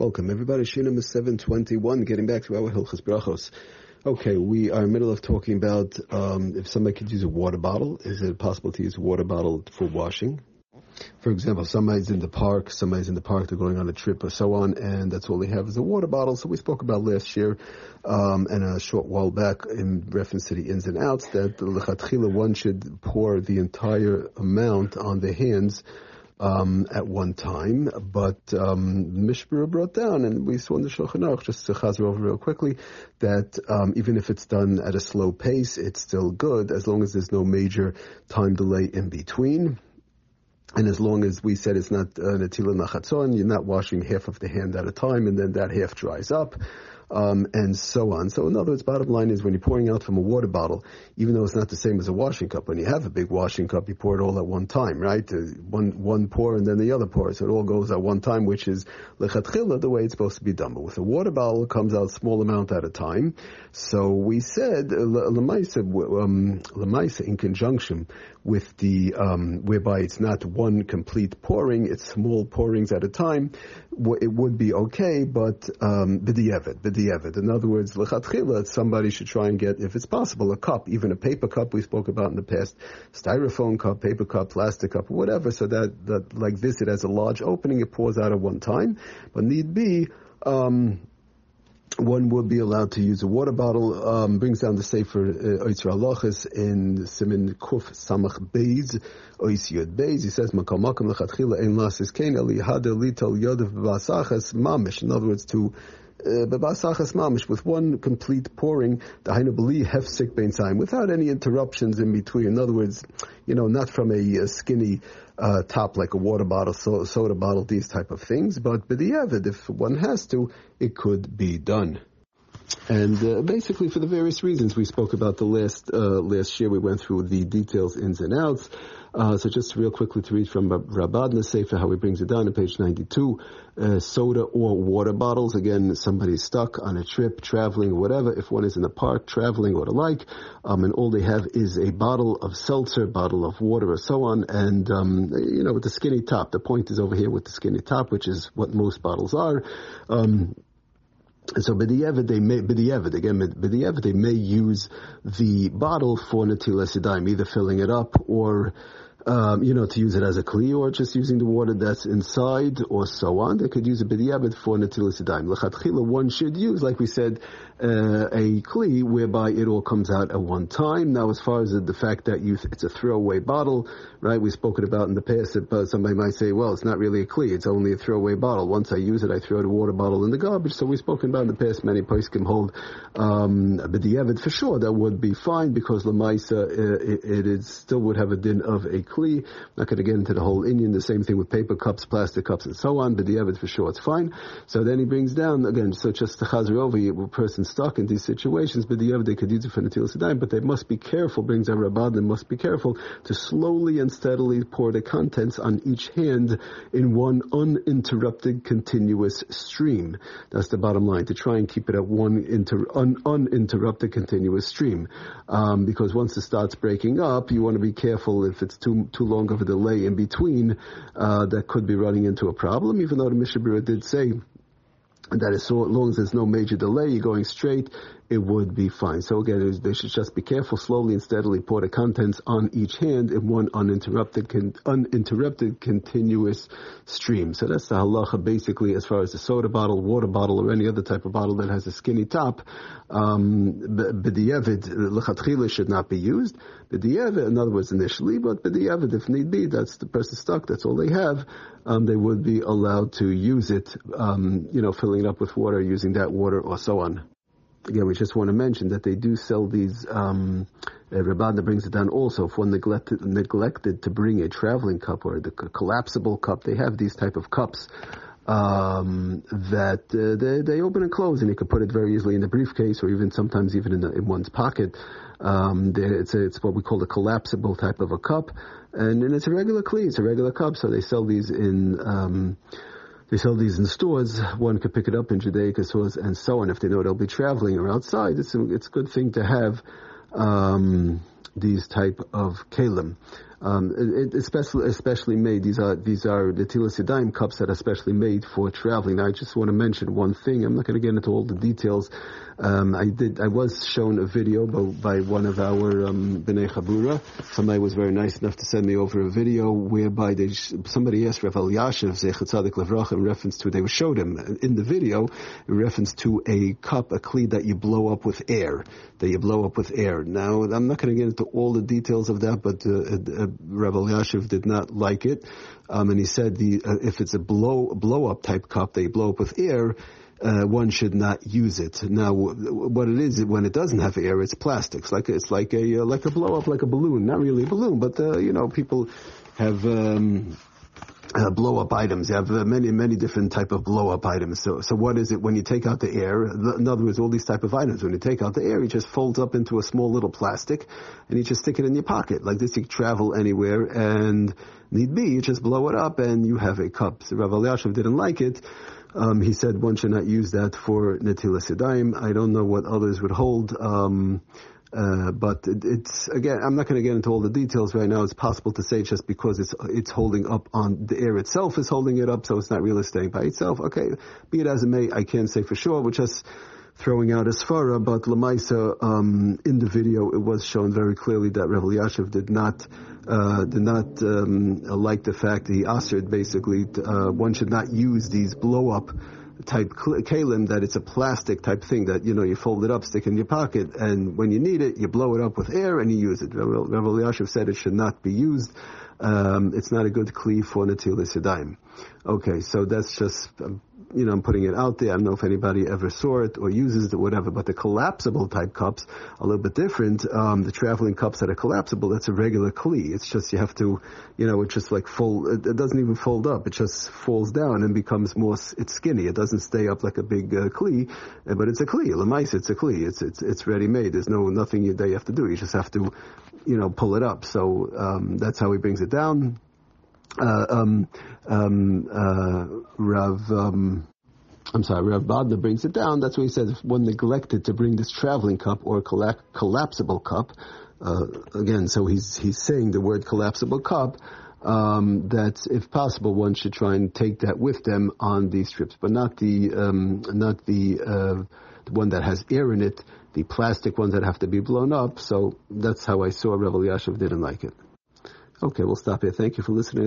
Welcome, everybody. Shiur number 721, getting back to our Hilchas Brachos. Okay, we are in the middle of talking about um, if somebody could use a water bottle. Is it possible to use a water bottle for washing? For example, somebody's in the park, somebody's in the park, they're going on a trip or so on, and that's all they have is a water bottle. So we spoke about last year um, and a short while back in reference to the ins and outs that the one should pour the entire amount on the hands um, at one time, but um, Mishna Brura brought down, and we saw in the Shulchan Aruch, just to chazer over real quickly, that um, even if it's done at a slow pace, it's still good as long as there's no major time delay in between. And as long as we said it's not uh, natila nachatzon, you're not washing half of the hand at a time, and then that half dries up um, and so on. So in other words, bottom line is when you're pouring out from a water bottle, even though it's not the same as a washing cup, when you have a big washing cup, you pour it all at one time, right? Uh, one one pour and then the other pour, so it all goes at one time, which is lechatchila, the way it's supposed to be done. But with a water bottle, it comes out a small amount at a time. So we said lemaisa uh, um, lemaisa in conjunction with the um, whereby it's not one complete pouring, it's small pourings at a time. It would be okay, but um, b'di'evet, b'di'evet. In other words, lechatchila, somebody should try and get, if it's possible, a cup, even a paper cup we spoke about in the past, styrofoam cup, paper cup, plastic cup, whatever, so that, that like this, it has a large opening, it pours out at one time. But need be, um, one would be allowed to use a water bottle. Um, brings down the Sefer uh, Oitzer Halachas in Simin Kuf Samach Beis Ois Beis. He says Makam Makam Lechatchila Ein Lasis Kain Eli Hada Lital Yodav Basachas Mamish. In other words, to uh, mamish with one complete pouring, the hainu beli hefsik bein without any interruptions in between. In other words, you know, not from a, a skinny uh, top like a water bottle, so, soda bottle, these type of things. But b'di'evid, if one has to, it could be done. And uh, basically, for the various reasons we spoke about the last uh, last year, we went through the details, ins and outs. Uh, so just real quickly to read from Rav Badna Sefer, how he brings it down on page 92. Uh, soda or water bottles. Again, somebody's stuck on a trip, traveling, whatever. If one is in the park, traveling or the like, um, and all they have is a bottle of seltzer, bottle of water, or so on, and um, you know, with the skinny top. The point is over here with the skinny top, which is what most bottles are. Um, so b'di'evet they may b'di'evet again b'di'evet they may use the bottle for natilas either filling it up or um, you know, to use it as a kli or just using the water that's inside or so on. They could use a b'di'abed for natilas yadayim. L'chatchila, one should use, like we said, uh, a kli whereby it all comes out at one time. Now, as far as the, the fact that you, it's a throwaway bottle, right? We've spoken about in the past that uh, somebody might say, well, it's not really a kli, it's only a throwaway bottle. Once I use it, I throw the water bottle in the garbage. So we've spoken about in the past, many places can hold um, b'di'abed for sure. That would be fine because lemaisa, uh, it, it still would have a din of a kli. Not going to get into the whole inyan, the same thing with paper cups, plastic cups, and so on, But the b'di'abed for sure, it's fine. So then he brings down, again, so just to chazer over, a person stuck in these situations, but they must be careful, brings they must be careful to slowly and steadily pour the contents on each hand in one uninterrupted continuous stream. That's the bottom line, to try and keep it at one inter, un, uninterrupted continuous stream. Um, because once it starts breaking up, you want to be careful if it's too, too long of a delay in between, uh, that could be running into a problem, even though the Mishna Brura did say that as long as there's no major delay, you're going straight, it would be fine. So again, they should just be careful, slowly and steadily pour the contents on each hand in one uninterrupted, con- uninterrupted continuous stream. So that's the halacha basically as far as the soda bottle, water bottle, or any other type of bottle that has a skinny top. Um, b'di'evid, lechatchila should not be used. B'di'evid, in other words, initially, but b'di'evid, if need be, that's the person stuck, that's all they have, um, they would be allowed to use it, um, you know, filling it up with water, using that water, or so on again, we just want to mention that they do sell these. Um, uh, brings it down also. If one neglected, neglected to bring a traveling cup or the collapsible cup, they have these type of cups um, that uh, they, they open and close, and you can put it very easily in the briefcase, or even sometimes even in, the, in one's pocket. Um, it's a, it's what we call a collapsible type of a cup, and, and it's a regular kli, it's a regular cup. So they sell these in. Um, they sell these in stores. One could pick it up in Judaica stores and so on. If they know they'll be traveling or outside, it's a, it's a good thing to have um, these type of kalim. Um, it, especially, especially made. These are these are the Yadayim cups that are specially made for traveling. Now, I just want to mention one thing. I'm not going to get into all the details. Um, I did. I was shown a video by, by one of our um, bnei Chabura. Somebody was very nice enough to send me over a video whereby they, somebody asked Rav Elyashiv Zechatzadik Levracha in reference to they showed him in the video in reference to a cup, a kli that you blow up with air, that you blow up with air. Now I'm not going to get into all the details of that, but uh, uh, Rav Elyashiv did not like it, um, and he said the uh, if it's a blow blow up type cup you blow up with air uh, one should not use it. Now, what it is when it doesn't have air, it's plastics. Like it's like a uh, like a blow up, like a balloon. Not really a balloon, but uh, you know, people have. Um, uh, blow up items. You have uh, many, many different type of blow up items. So, so what is it when you take out the air? In other words, all these type of items. When you take out the air, it just folds up into a small little plastic, and you just stick it in your pocket. Like this, you travel anywhere, and need be, you just blow it up, and you have a cup. So Rav Elyashiv didn't like it. Um, he said one should not use that for Netilas Yadayim. I don't know what others would hold. Um, uh, but it, it's again, I'm not going to get into all the details right now. It's possible to say just because it's it's holding up on the air itself is holding it up, so it's not really staying by itself. Okay, be it as it may, I can't say for sure. We're just throwing out a svara, but Lamaisa um, in the video it was shown very clearly that Rev Elyashiv did not uh, did not um, like the fact that he answered basically uh, one should not use these blow up type kalim that it's a plastic type thing that you know you fold it up, stick in your pocket, and when you need it, you blow it up with air and you use it. Rav Elyashiv said it should not be used. Um, it's not a good kli for natilas. Okay, so that's just um, you know, I'm putting it out there. I don't know if anybody ever saw it or uses it, whatever. But the collapsible type cups a little bit different. Um, the traveling cups that are collapsible, that's a regular kli. It's just you have to, you know, it just like fold. It, it doesn't even fold up. It just falls down and becomes more. It's skinny. It doesn't stay up like a big uh, uh, but it's a kli. Lemais, it's a kli. It's it's it's ready made. There's no nothing you, that you have to do. You just have to, you know, pull it up. So um, that's how he brings it down uh, um, um, uh, Rav, um, I'm sorry, Rav Badna brings it down. That's what he says. If one neglected to bring this traveling cup or colla- collapsible cup, uh, again, so he's he's saying the word collapsible cup. Um, that if possible, one should try and take that with them on these trips, but not the um, not the, uh, the one that has air in it, the plastic ones that have to be blown up. So that's how I saw Rev Elyashiv didn't like it. Okay, we'll stop here. Thank you for listening.